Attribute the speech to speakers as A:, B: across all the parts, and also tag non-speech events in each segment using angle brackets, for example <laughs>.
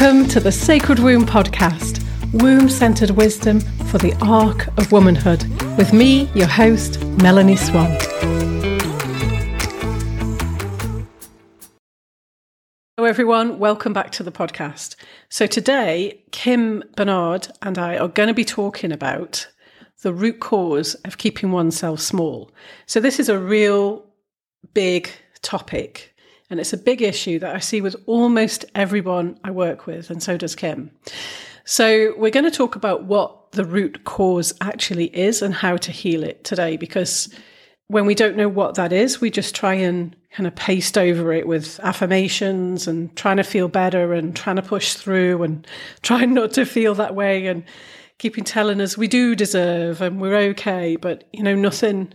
A: Welcome to the Sacred Womb podcast, womb centered wisdom for the arc of womanhood, with me, your host, Melanie Swan. Hello, everyone. Welcome back to the podcast. So, today, Kim Barnard and I are going to be talking about the root cause of keeping oneself small. So, this is a real big topic and it's a big issue that I see with almost everyone I work with, and so does Kim. So, we're going to talk about what the root cause actually is and how to heal it today, because when we don't know what that is, we just try and kind of paste over it with affirmations and trying to feel better and trying to push through and <laughs> trying not to feel that way and keeping telling us we do deserve and we're okay, but you know, nothing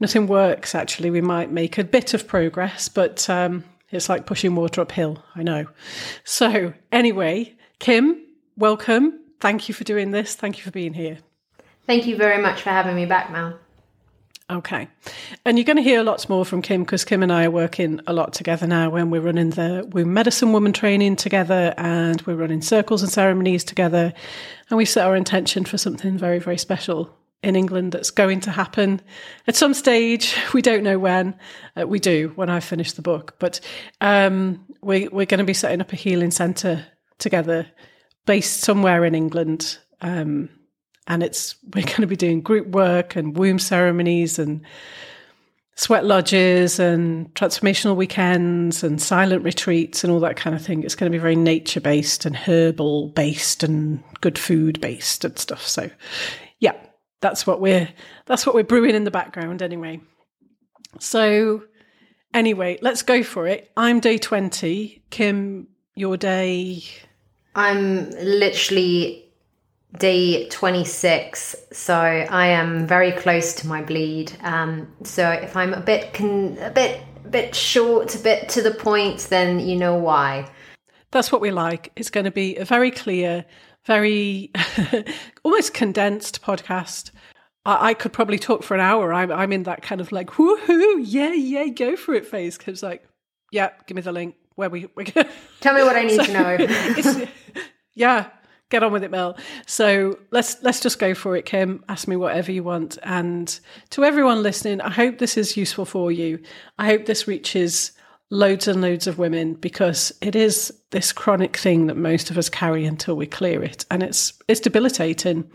A: nothing works actually. We might make a bit of progress, but um, it's like pushing water uphill, I know. So, anyway, Kim, welcome. Thank you for doing this. Thank you for being here.
B: Thank you very much for having me back, Mel.
A: Okay. And you're going to hear lots more from Kim because Kim and I are working a lot together now when we're running the Womb Medicine Woman training together and we're running circles and ceremonies together. And we set our intention for something very, very special in England that's going to happen at some stage. We don't know when. Uh, we do when I finish the book, but um, we, we're going to be setting up a healing centre together, based somewhere in England. Um, and it's we're going to be doing group work and womb ceremonies and sweat lodges and transformational weekends and silent retreats and all that kind of thing. It's going to be very nature based and herbal based and good food based and stuff. So, yeah, that's what we're that's what we're brewing in the background anyway. So anyway, let's go for it. I'm day 20. Kim, your day
B: I'm literally day 26 so i am very close to my bleed um, so if i'm a bit con- a bit a bit short a bit to the point then you know why
A: that's what we like it's going to be a very clear very <laughs> almost condensed podcast. I, I, could probably talk for an hour. I'm, I'm in that kind of like, woohoo, yeah, yeah, go for it phase. Because, like, yeah, give me the link where we. we
B: Tell me what I need <laughs> so, to know. <laughs>
A: yeah, get on with it, Mel. So let's let's just go for it, Kim. Ask me whatever you want. And to everyone listening, I hope this is useful for you. I hope this reaches loads and loads of women because it is this chronic thing that most of us carry until we clear it, and it's it's debilitating.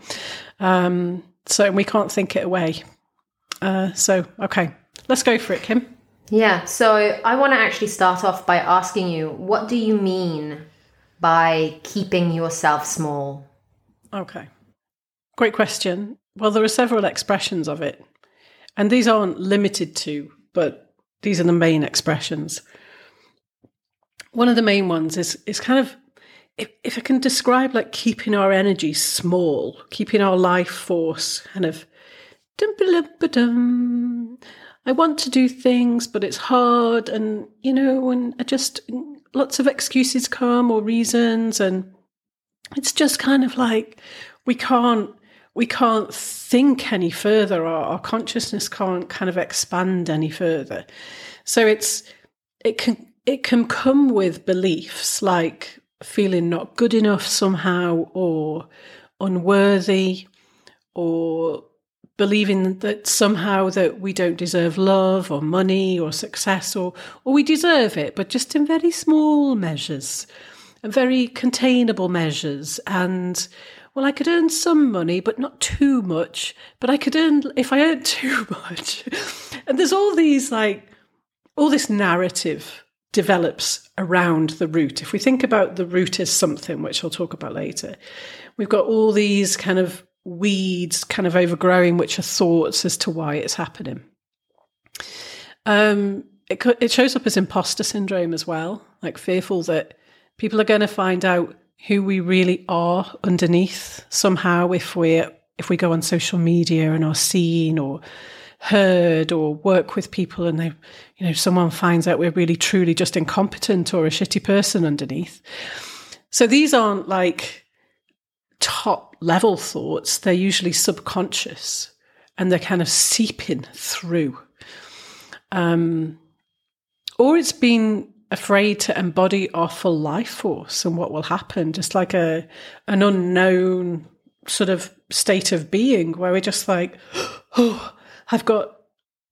A: Um, so we can't think it away. Uh, so okay, let's go for it, Kim.
B: Yeah. So I want to actually start off by asking you, what do you mean by keeping yourself small?
A: Okay. Great question. Well, there are several expressions of it, and these aren't limited to, but these are the main expressions. One of the main ones is is kind of if, if I can describe like keeping our energy small, keeping our life force kind of I want to do things, but it's hard, and you know, and I just lots of excuses come or reasons, and it's just kind of like we can't we can't think any further. Our, consciousness can't kind of expand any further. So it's it can it can come with beliefs like feeling not good enough somehow or unworthy or believing that somehow that we don't deserve love or money or success or or we deserve it but just in very small measures and very containable measures. And well, I could earn some money, but not too much. But I could earn if I earned <laughs> too much. and there's all these like, all this narrative develops around the root. If we think about the root as something, which I'll talk about later, we've got all these kind of weeds kind of overgrowing, which are thoughts as to why it's happening. Um, it, it shows up as imposter syndrome as well, like fearful that people are going to find out who we really are underneath. Somehow if we if we go on social media and are seen or heard or work with people and they you know someone finds out we're really truly just incompetent or a shitty person underneath. So these aren't like top level thoughts. They're usually subconscious and they're kind of seeping through. Um, or it's been afraid to embody our full life force and what will happen, just like a an unknown sort of state of being where we're just like, <gasps> oh, I've got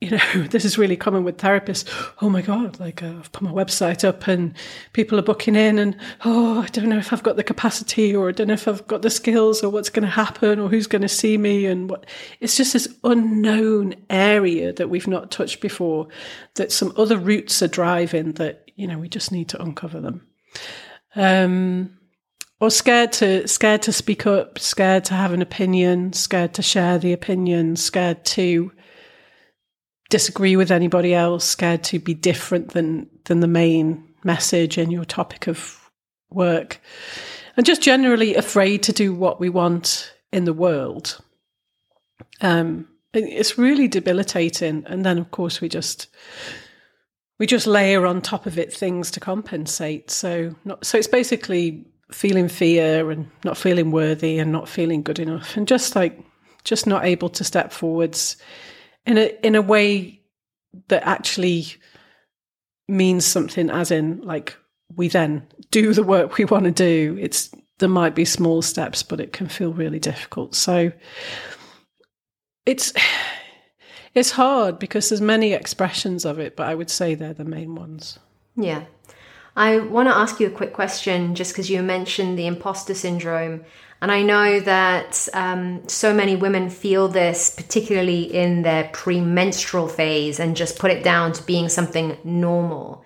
A: you know, <laughs> this is really common with therapists. Oh my God, like uh, I've put my website up and people are booking in, and oh, I don't know if I've got the capacity or I don't know if I've got the skills or what's going to happen or who's going to see me. And what it's just this unknown area that we've not touched before that some other roots are driving that, you know, we just need to uncover them. Um, or scared to scared to speak up, scared to have an opinion, scared to share the opinion, scared to disagree with anybody else, scared to be different than than the main message in your topic of work, and just generally afraid to do what we want in the world. Um, it's really debilitating, and then of course we just we just layer on top of it things to compensate. So not so it's basically feeling fear and not feeling worthy and not feeling good enough and just like just not able to step forwards in a in a way that actually means something as in like we then do the work we want to do it's there might be small steps but it can feel really difficult so it's it's hard because there's many expressions of it but i would say they're the main ones
B: yeah i want to ask you a quick question just because you mentioned the imposter syndrome and I know that um, so many women feel this, particularly in their premenstrual phase, and just put it down to being something normal.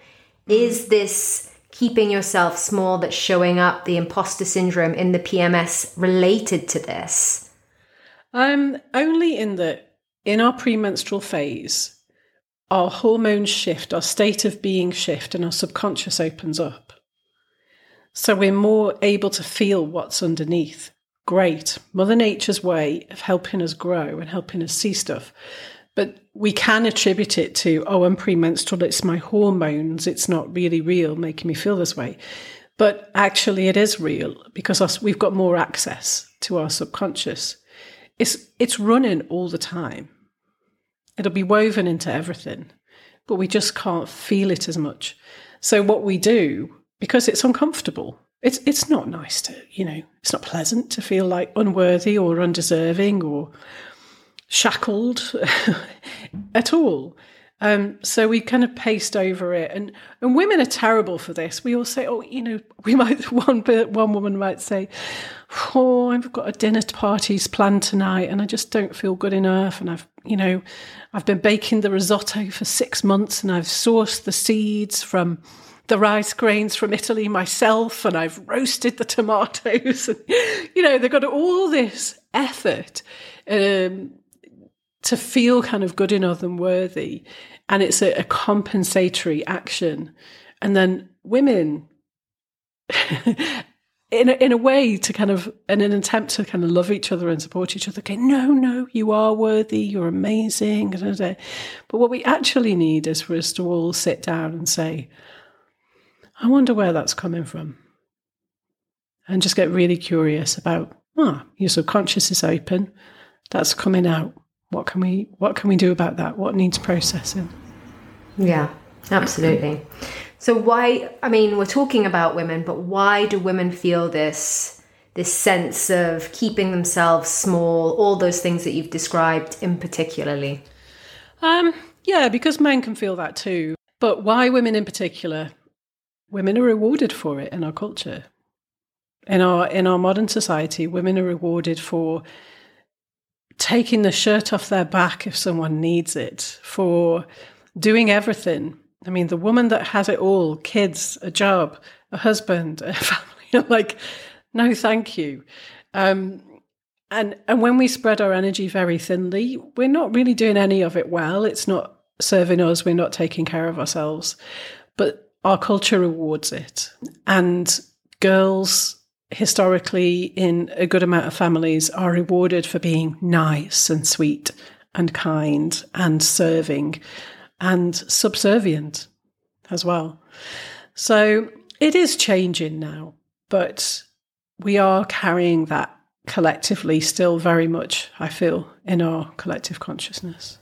B: Is this keeping yourself small that's showing up the imposter syndrome in the PMS related to this?
A: Um, only in the in our premenstrual phase, our hormones shift, our state of being shift, and our subconscious opens up. So we're more able to feel what's underneath. Great. Mother Nature's way of helping us grow and helping us see stuff. But we can attribute it to, oh, I'm premenstrual, it's my hormones, it's not really real, making me feel this way. But actually, it is real because we've got more access to our subconscious. It's, it's running all the time. It'll be woven into everything, but we just can't feel it as much. So, what we do because it's uncomfortable. It's it's not nice to, you know, it's not pleasant to feel like unworthy or undeserving or shackled <laughs> at all. Um, so we kind of paste over it, and and women are terrible for this. We all say, oh, you know, <laughs> we might one one woman might say, oh, I've got a dinner parties planned tonight, and I just don't feel good enough, and I've you know, I've been baking the risotto for six months, and I've sourced the seeds from the rice grains from Italy myself and I've roasted the tomatoes. <laughs> And, you know, they've got all this effort um, to feel kind of good enough and worthy. And it's a, a compensatory action. And then women, <laughs> in a, in a way, to kind of, in an attempt to kind of love each other and support each other, okay, no, no, you are worthy, you're amazing. But what we actually need is for us to all sit down and say, I wonder where that's coming from. And just get really curious about, ah, your subconscious is open, that's coming out. What can we what can we do about that? What needs processing?
B: Yeah, absolutely. So why I mean, we're talking about women, but why do women feel this this sense of keeping themselves small, all those things that you've described in particularly?
A: Um, yeah, because men can feel that too. But why women in particular? women are rewarded for it in our culture. In our in our modern society, women are rewarded for taking the shirt off their back if someone needs it, for doing everything. I mean, the woman that has it all, kids, a job, a husband, a <laughs> family, like, no, thank you. Um, and and when we spread our energy very thinly, we're not really doing any of it well. It's not serving us. We're not taking care of ourselves. But our culture rewards it. And girls historically in a good amount of families are rewarded for being nice and sweet and kind and serving and subservient as well. So it is changing now, but we are carrying that collectively still very much, I feel, in our collective consciousness.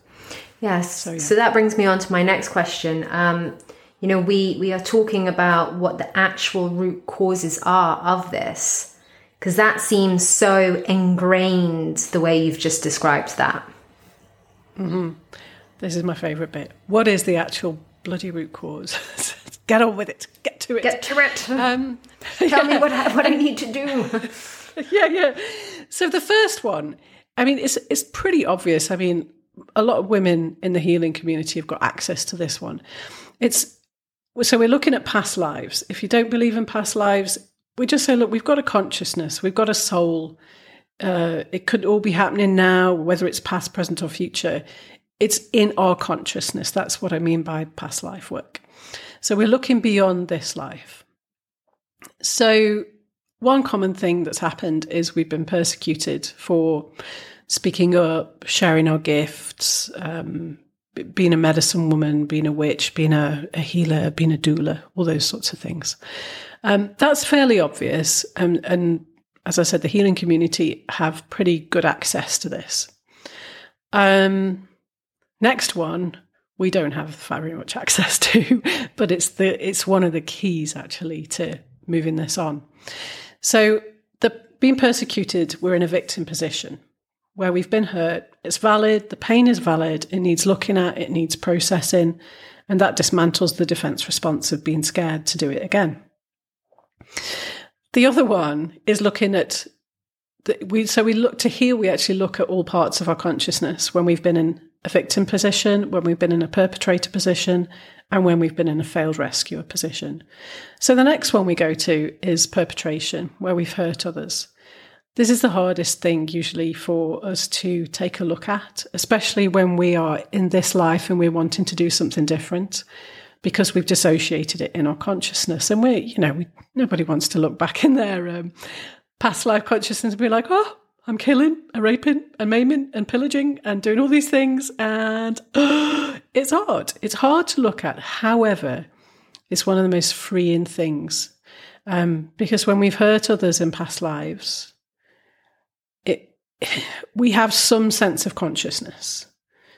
B: Yes. So, yeah. so that brings me on to my next question. Um, you know, we, we are talking about what the actual root causes are of this. Because that seems so ingrained the way you've just described that.
A: Mm-hmm. This is my favourite bit. What is the actual bloody root cause? <laughs> Get on with it. Get to it.
B: Get to it. Um, <laughs> Tell yeah. me what I, what I need to do. <laughs>
A: yeah, yeah. So the first one, I mean, it's it's pretty obvious. I mean, a lot of women in the healing community have got access to this one. It's so we're looking at past lives. If you don't believe in past lives, we just say, look, we've got a consciousness, we've got a soul. Uh, it could all be happening now, whether it's past, present, or future. It's in our consciousness. That's what I mean by past life work. So we're looking beyond this life. So, one common thing that's happened is we've been persecuted for speaking up, sharing our gifts, um, being a medicine woman, being a witch, being a, a, healer, being a doula, all those sorts of things. Um, that's fairly obvious. And as I said, the healing community have pretty good access to this. Um, next one, we don't have very much <laughs> access to, but it's the it's one of the keys actually to moving this on. So the being persecuted, we're in a victim position where we've been hurt. It's valid, the pain is valid, it needs looking at, it needs processing, and that dismantles the defense response of being scared to do it again. The other one is looking at the, we so we look to heal we actually look at all parts of our consciousness when we've been in a victim position, when we've been in a perpetrator position, and when we've been in a failed rescuer position. So the next one we go to is perpetration, where we've hurt others. This is the hardest thing usually for us to take a look at, especially when we are in this life and we're wanting to do something different because we've dissociated it in our consciousness. And we, you know, we, nobody wants to look back in their um, past life consciousness and be like, oh, I'm killing and raping and maiming and pillaging and doing all these things. And <gasps> it's hard. It's hard to look at. However, it's one of the most freeing things. Um, because when we've hurt others in past lives, <sighs> we have some sense of consciousness,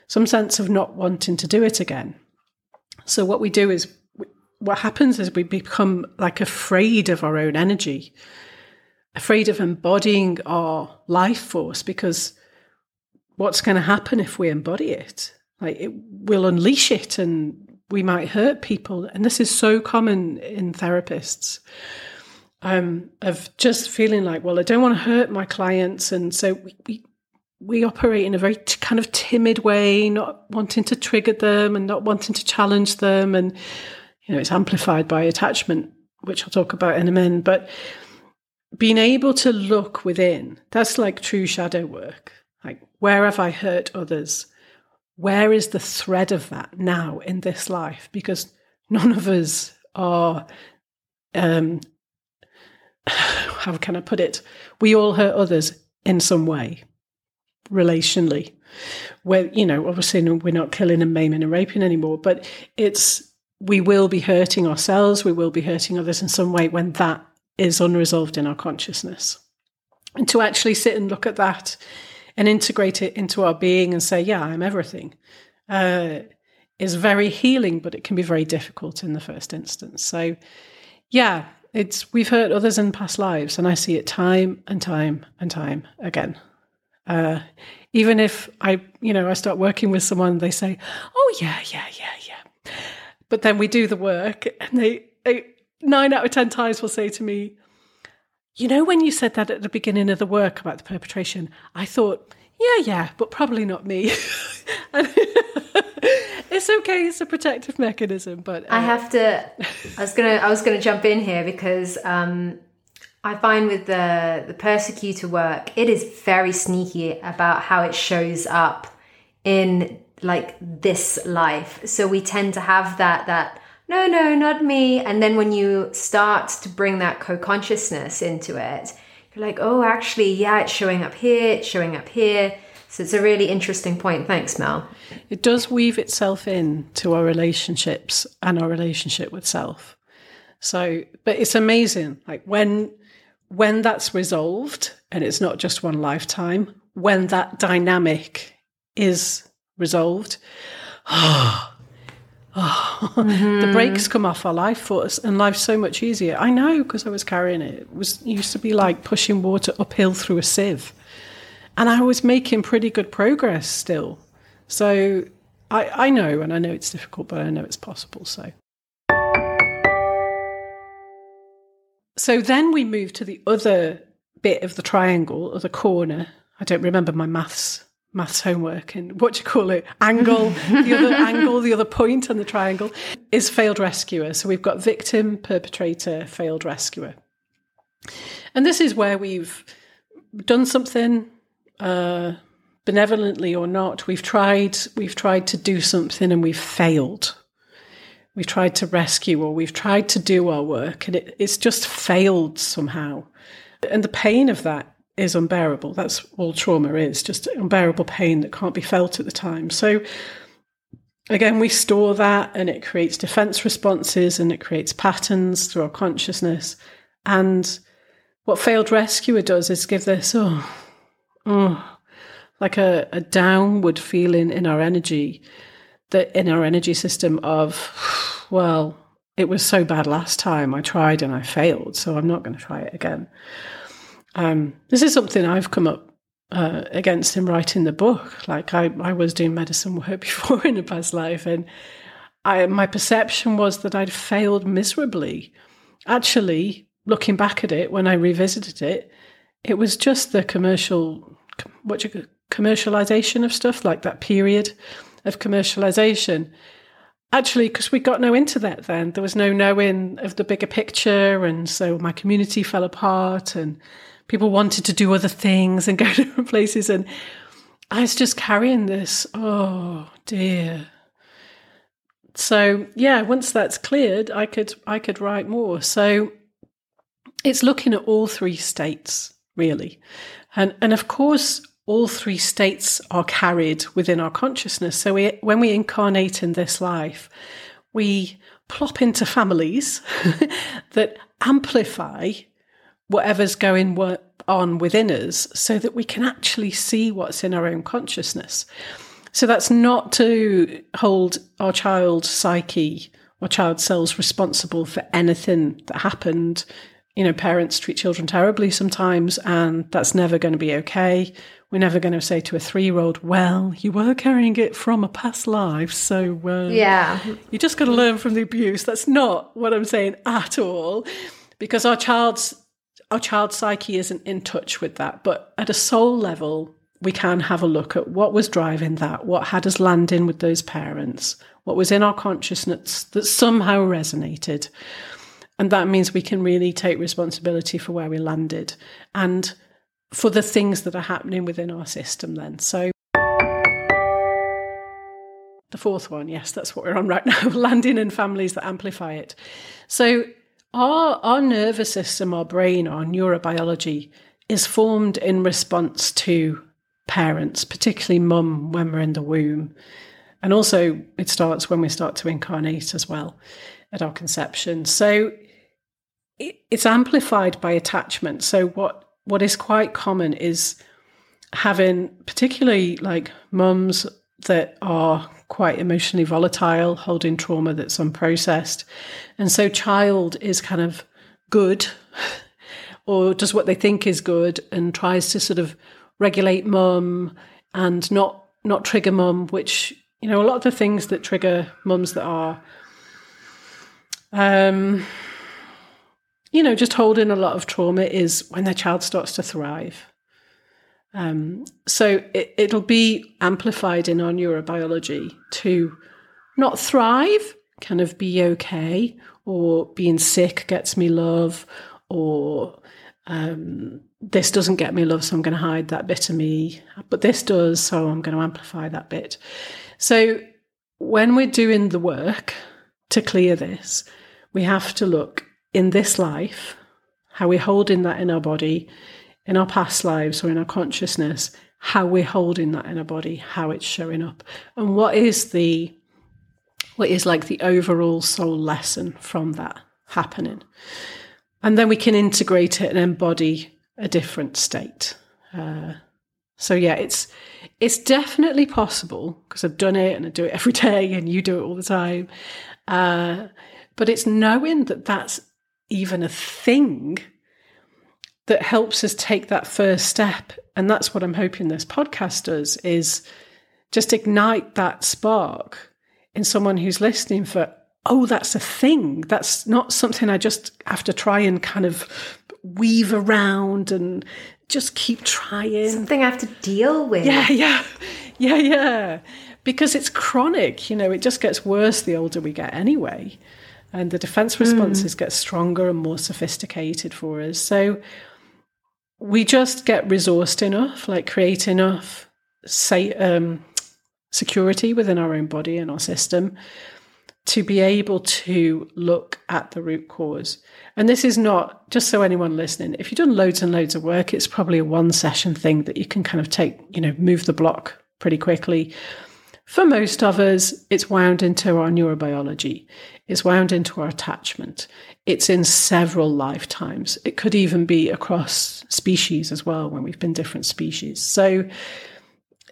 A: some sense of not wanting to do it again. So what we do is, what happens is we become like afraid of our own energy afraid of embodying our life force because what's going to happen if we embody it? Like it will unleash it and we might hurt people. And this is so common in therapists um, of just feeling like, well, I don't want to hurt my clients. And so we, we, we operate in a very t- kind of timid way, not wanting to trigger them and not wanting to challenge them. And, you know, it's amplified by attachment, which I'll talk about in a minute. But being able to look within, that's like true shadow work. Like, where have I hurt others? Where is the thread of that now in this life? Because none of us are, um, <sighs> how can I put it? We all hurt others in some way, relationally. Where, you know, obviously we're not killing and maiming and raping anymore, but it's, we will be hurting ourselves, we will be hurting others in some way when that is unresolved in our consciousness. And to actually sit and look at that and integrate it into our being and say, yeah, I'm everything, uh, is very healing, but it can be very difficult in the first instance. So, yeah, it's we've hurt others in past lives, and I see it time and time and time again. Uh, even if I, you know, I start working with someone, they say, "Oh yeah, yeah, yeah, yeah," but then we do the work, and they, they nine out of 10 times will say to me, You know, when you said that at the beginning of the work about the perpetration, I thought, Yeah, yeah, but probably not me. <laughs> <laughs> it's okay, it's a protective mechanism. But
B: uh, I have to, I was going to, I was to jump in here because, um, I find with the the persecutor work, it is very sneaky about how it shows up in like this life. So we tend to have that that no, no, not me. And then when you start to bring that co consciousness into it, you're like, oh, actually, yeah, it's showing up here, it's showing up here. So it's a really interesting point. Thanks, Mel.
A: It does weave itself in to our relationships and our relationship with self. So, but it's amazing. Like when when that's resolved, and it's not just one lifetime, when that dynamic is resolved, <sighs> oh, oh, <laughs> mm-hmm. the brakes come off our life for us and life's so much easier. I know because I was carrying it. It was it used to be like pushing water uphill through a sieve. And I was making pretty good progress still. So I, I know, and I know it's difficult, but I know it's possible. So. So then we move to the other bit of the triangle, or the corner. I don't remember my maths maths homework and what do you call it? Angle. The other <laughs> angle the other point on the triangle is failed rescuer. So we've got victim perpetrator failed rescuer. And this is where we've done something uh, benevolently or not. We've tried we've tried to do something and we've failed. We've tried to rescue or we've tried to do our work and it, it's just failed somehow. And the pain of that is unbearable. That's all trauma is, just unbearable pain that can't be felt at the time. So, again, we store that and it creates defense responses and it creates patterns through our consciousness. And what failed rescuer does is give this, oh, oh like a, a downward feeling in our energy, that in our energy system of, well, it was so bad last time. I tried and I failed, so I'm not going to try it again. Um, this is something I've come up uh, against in writing the book. Like I, I was doing medicine work <laughs> before in a past life, and I, my perception was that I'd failed miserably. Actually, looking back at it, when I revisited it, it was just the commercial, what you commercialization of stuff, like that period of commercialization. Actually, because we got no internet then, there was no knowing of the bigger picture, and so my community fell apart, and people wanted to do other things and <laughs> go to different places. And I was just carrying this, oh dear. So yeah, once that's cleared, I could I could write more. So it's looking at all three states, really. And and of course all three states are carried within our consciousness. So we, when we incarnate in this life, we plop into families <laughs> that amplify whatever's going on within us so that we can actually see what's in our own consciousness. So that's not to hold our child psyche or child cells responsible for anything that happened. You know, parents treat children terribly sometimes, and that's never going to be okay. We're never going to say to a three year old, well, you were carrying it from a past life. So, uh,
B: yeah,
A: you just got to learn from the abuse. That's not what I'm saying at all, because our child's our child psyche isn't in touch with that. But at a soul level, we can have a look at what was driving that, what had us landing with those parents, what was in our consciousness that somehow resonated. And that means we can really take responsibility for where we landed and for the things that are happening within our system then. So the fourth one, yes, that's what we're on right now <laughs> landing in families that amplify it. So our, our nervous system, our brain, our neurobiology is formed in response to parents, particularly mum when we're in the womb. And also, it starts when we start to incarnate as well at our conception. So it, it's amplified by attachment. So, what, what is quite common is having, particularly like mums that are quite emotionally volatile, holding trauma that's unprocessed. And so child is kind of good or does what they think is good and tries to sort of regulate mum and not not trigger mum, which, you know, a lot of the things that trigger mums that are um you know, just holding a lot of trauma is when their child starts to thrive. Um, so it, it'll be amplified in our neurobiology to not thrive, kind of be okay, or being sick gets me love, or um, this doesn't get me love, so I'm going to hide that bit of me, but this does, so I'm going to amplify that bit. So when we're doing the work to clear this, we have to look in this life, how we're holding that in our body, in our past lives or in our consciousness, how we're holding that in our body, how it's showing up, and what is the what is like the overall soul lesson from that happening. And then we can integrate it and embody a different state. Uh, So yeah, it's it's definitely possible because I've done it and I do it <laughs> every day, and you do it all the time. Uh, but it's knowing that that's even a thing that helps us take that first step, and that's what I'm hoping this podcast does is just ignite that spark in someone who's listening for oh that's a thing that's not something i just have to try and kind of weave around and just keep trying.
B: Something I have to deal with.
A: Yeah, yeah, yeah, yeah. Because it's chronic, you know, it just gets worse the older we get anyway. And the defense hmm. responses mm. get stronger and more sophisticated for us. So we just get resourced enough, like create enough say, um, security within our own body and our system to be able to look at the root cause. And this is not just so anyone listening, if you've done loads and loads of work, it's probably a one session thing that you can kind of take, you know, move the block pretty quickly. For most of us, it's wound into our neurobiology, it's wound into our attachment. It's in several lifetimes. It could even be across species as well when we've been different species. So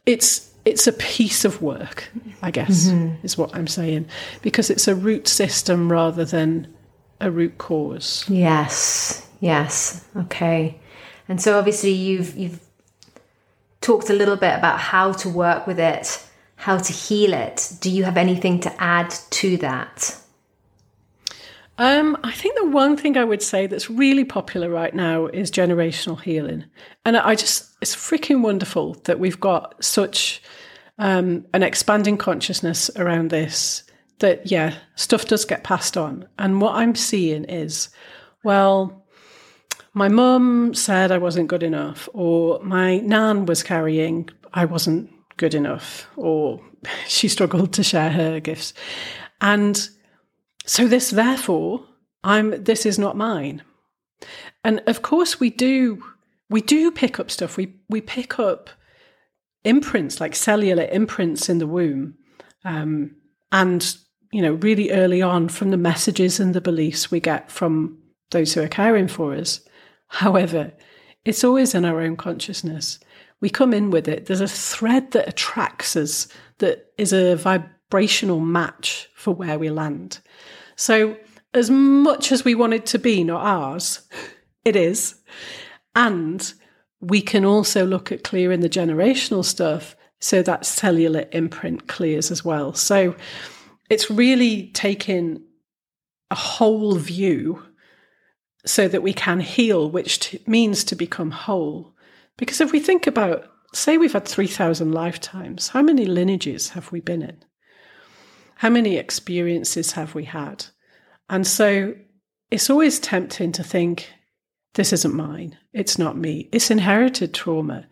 A: it's it's a piece of work, I guess, mm-hmm. is what I'm saying, because it's a root system rather than a root cause.
B: Yes, yes, okay. And so obviously you've you've talked a little bit about how to work with it, how to heal it. Do you have anything to add to that?
A: Um, I think the one thing I would say that's really popular right now is generational healing. And I just, it's freaking wonderful that we've got such um, an expanding consciousness around this that, yeah, stuff does get passed on. And what I'm seeing is, well, my mum said I wasn't good enough, or my nan was carrying, I wasn't good enough, or <laughs> she struggled to share her gifts. And so this, therefore, I'm this is not mine. And of course we do we do pick up stuff. We we pick up imprints like cellular imprints in the womb. Um, and you know, really early on from the messages and the beliefs we get from those who are caring for us. However, it's always in our own consciousness. We come in with it. There's a thread that attracts us that is a vibrational match for where we land. So, as much as we want it to be not ours, it is. And we can also look at clearing the generational stuff so that cellular imprint clears as well. So, it's really taking a whole view so that we can heal, which t- means to become whole. Because if we think about, say, we've had 3,000 lifetimes, how many lineages have we been in? How many experiences have we had? And so it's always tempting to think, this isn't mine. It's not me. It's inherited trauma.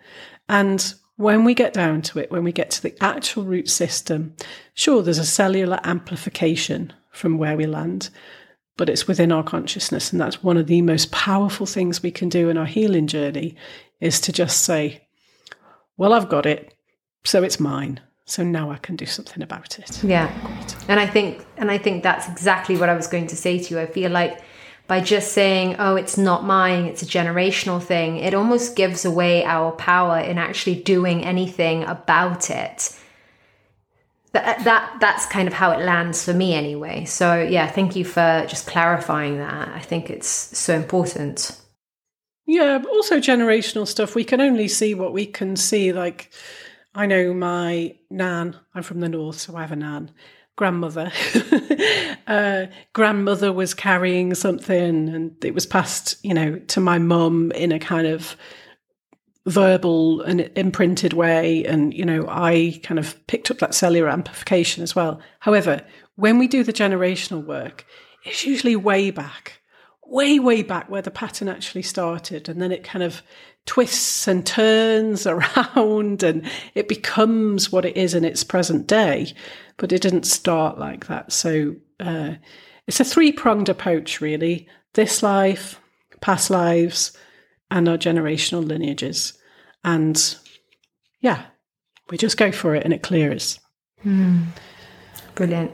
A: And when we get down to it, when we get to the actual root system, sure, there's a cellular amplification from where we land, but it's within our consciousness. And that's one of the most powerful things we can do in our healing journey is to just say, well, I've got it, so it's mine. So now I can do something about it.
B: Yeah. Great. And I think and I think that's exactly what I was going to say to you. I feel like by just saying, "Oh, it's not mine, it's a generational thing," it almost gives away our power in actually doing anything about it. That, that that's kind of how it lands for me anyway. So yeah, thank you for just clarifying that. I think it's so important.
A: Yeah, also generational stuff. We can only see what we can see. Like I know my nan, I'm from the north, so I have a nan, grandmother. <laughs> uh, grandmother was carrying something and it was passed, you know, to my mum in a kind of verbal and imprinted way. And, you know, I kind of picked up that cellular amplification as well. However, when we do the generational work, it's usually way back, way, way back where the pattern actually started. And then it kind of twists and turns <laughs> around and it becomes what it is in its present day. But it didn't start like that. So uh, it's a three pronged approach, really this life, past lives, and our generational lineages. And yeah, we just go for it and it clears.
B: Mm. Brilliant.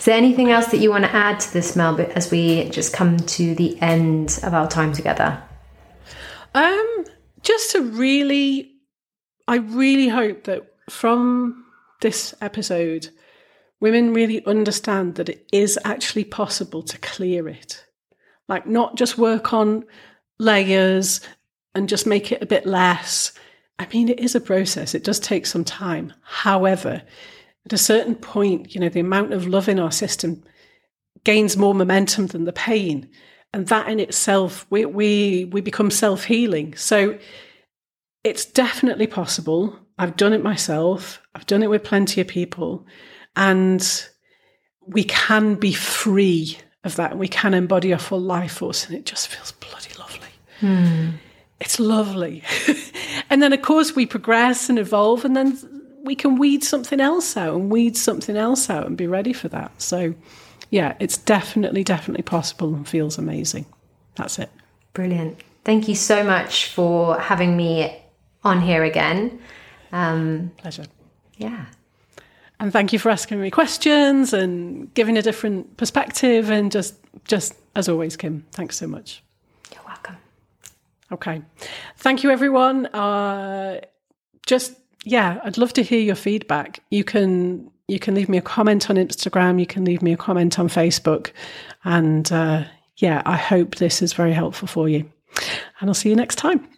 B: Is there anything else that you want to add to this, Mel, as we just come to the end of our time together?
A: Um, just to really I really hope that from this episode, women really understand that it is actually possible to clear it. Like, not just work on layers and just make it a bit less. I mean, it is a process, it does take some time. However, at a certain point, you know, the amount of love in our system gains more momentum than the pain. And that in itself, we, we, we become self healing. So it's definitely possible. I've done it myself, I've done it with plenty of people. And we can be free of that. We can embody our full life force. And it just feels bloody lovely.
B: Hmm.
A: It's lovely. <laughs> and then, of course, we progress and evolve. And then we can weed something else out and weed something else out and be ready for that. So, yeah, it's definitely, definitely possible and feels amazing. That's it.
B: Brilliant. Thank you so much for having me on here again. Um,
A: Pleasure.
B: yeah.
A: And thank you for asking me questions and giving a different perspective. And just, just as always, Kim, thanks so much.
B: You're welcome.
A: Okay. Thank you, everyone. Uh, just, yeah, I'd love to hear your feedback. You can you can leave me a comment on Instagram. You can leave me a comment on Facebook. And uh, yeah, I hope this is very helpful for you. And I'll see you next time.